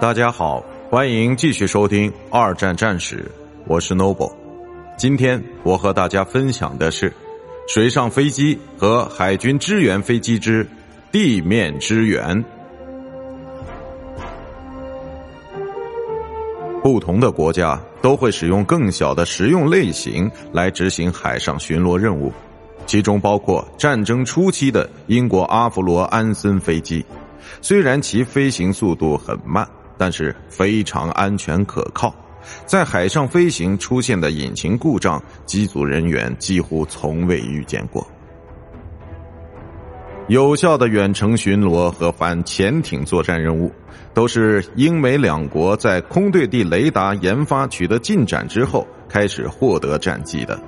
大家好，欢迎继续收听《二战战史》，我是 Noble。今天我和大家分享的是水上飞机和海军支援飞机之地面支援。不同的国家都会使用更小的实用类型来执行海上巡逻任务，其中包括战争初期的英国阿弗罗安森飞机，虽然其飞行速度很慢。但是非常安全可靠，在海上飞行出现的引擎故障，机组人员几乎从未遇见过。有效的远程巡逻和反潜艇作战任务，都是英美两国在空对地雷达研发取得进展之后开始获得战绩的。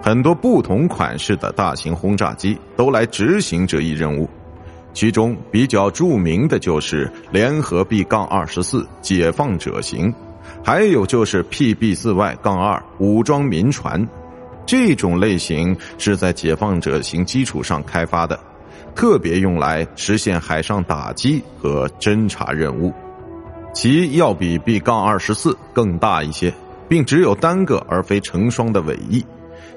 很多不同款式的大型轰炸机都来执行这一任务。其中比较著名的就是联合 B 杠二十四解放者型，还有就是 PB 四 Y 杠二武装民船，这种类型是在解放者型基础上开发的，特别用来实现海上打击和侦察任务。其要比 B 杠二十四更大一些，并只有单个而非成双的尾翼。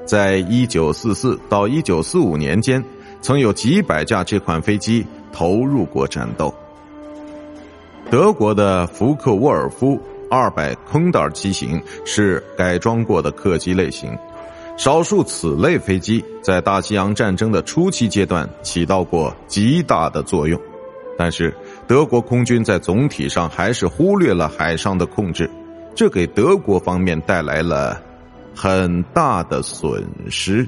在一九四四到一九四五年间。曾有几百架这款飞机投入过战斗。德国的福克沃尔夫二百空袋机型是改装过的客机类型，少数此类飞机在大西洋战争的初期阶段起到过极大的作用，但是德国空军在总体上还是忽略了海上的控制，这给德国方面带来了很大的损失。